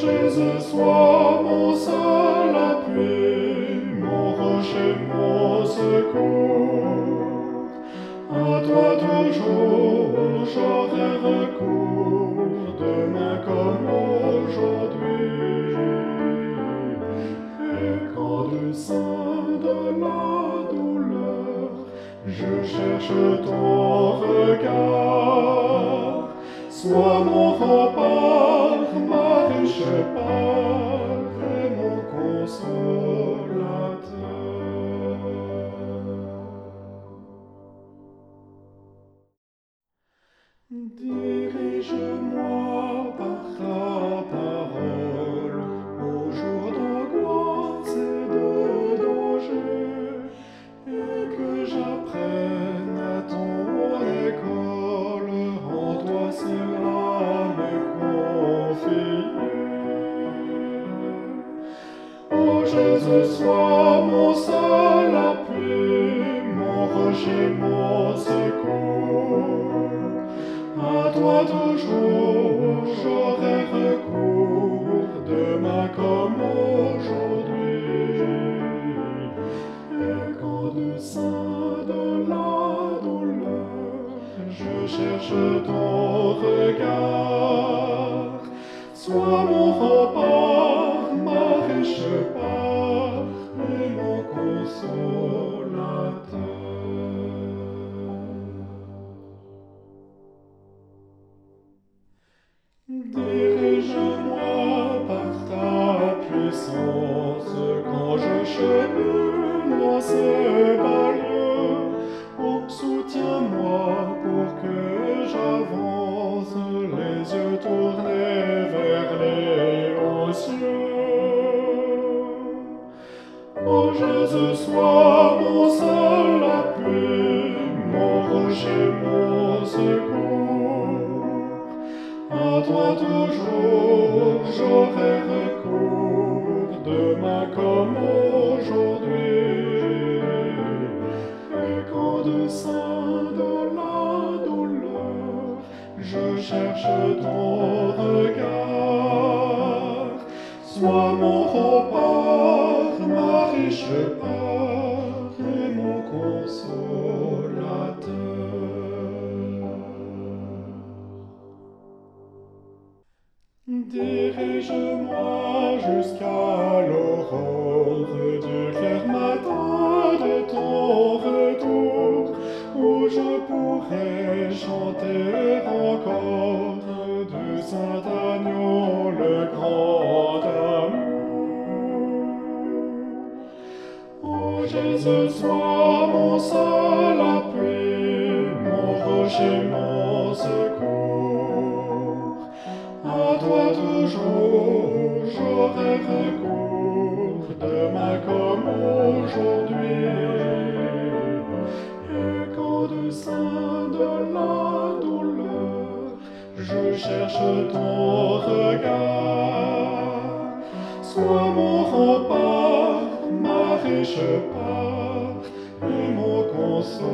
Jésus soit mon seul appui, mon rocher, mon secours. À toi toujours j'aurai recours, demain comme aujourd'hui. Et quand le sein de la douleur, je cherche ton regard, sois mon repas part et mon consolateur. Dirige-moi Jésus, sois mon seul appui, mon rocher, mon secours. À toi toujours j'aurai recours, demain comme aujourd'hui. Et quand du sein de la douleur, je cherche ton regard, sois mon rempart, ma riche Dirige-moi par ta puissance quand je chemine dans ces bas. Oh, soutiens-moi pour que j'avance, les yeux tournés vers les hauts cieux. Oh Jésus, sois mon seul toi toujours j'aurai recours, demain comme aujourd'hui. Et quand de sein de la douleur, je cherche ton regard, sois mon rempart, ma riche part Dirige-moi jusqu'à l'aurore du clair matin de ton retour, où je pourrai chanter encore du saint agneau le grand amour. Oh Jésus, sois mon seul appui, mon rocher, mon secours. Toi toujours j'aurai recours, demain comme aujourd'hui. Et quand du sein de la douleur, je cherche ton regard, sois mon rempart, ma riche part et mon consolateur.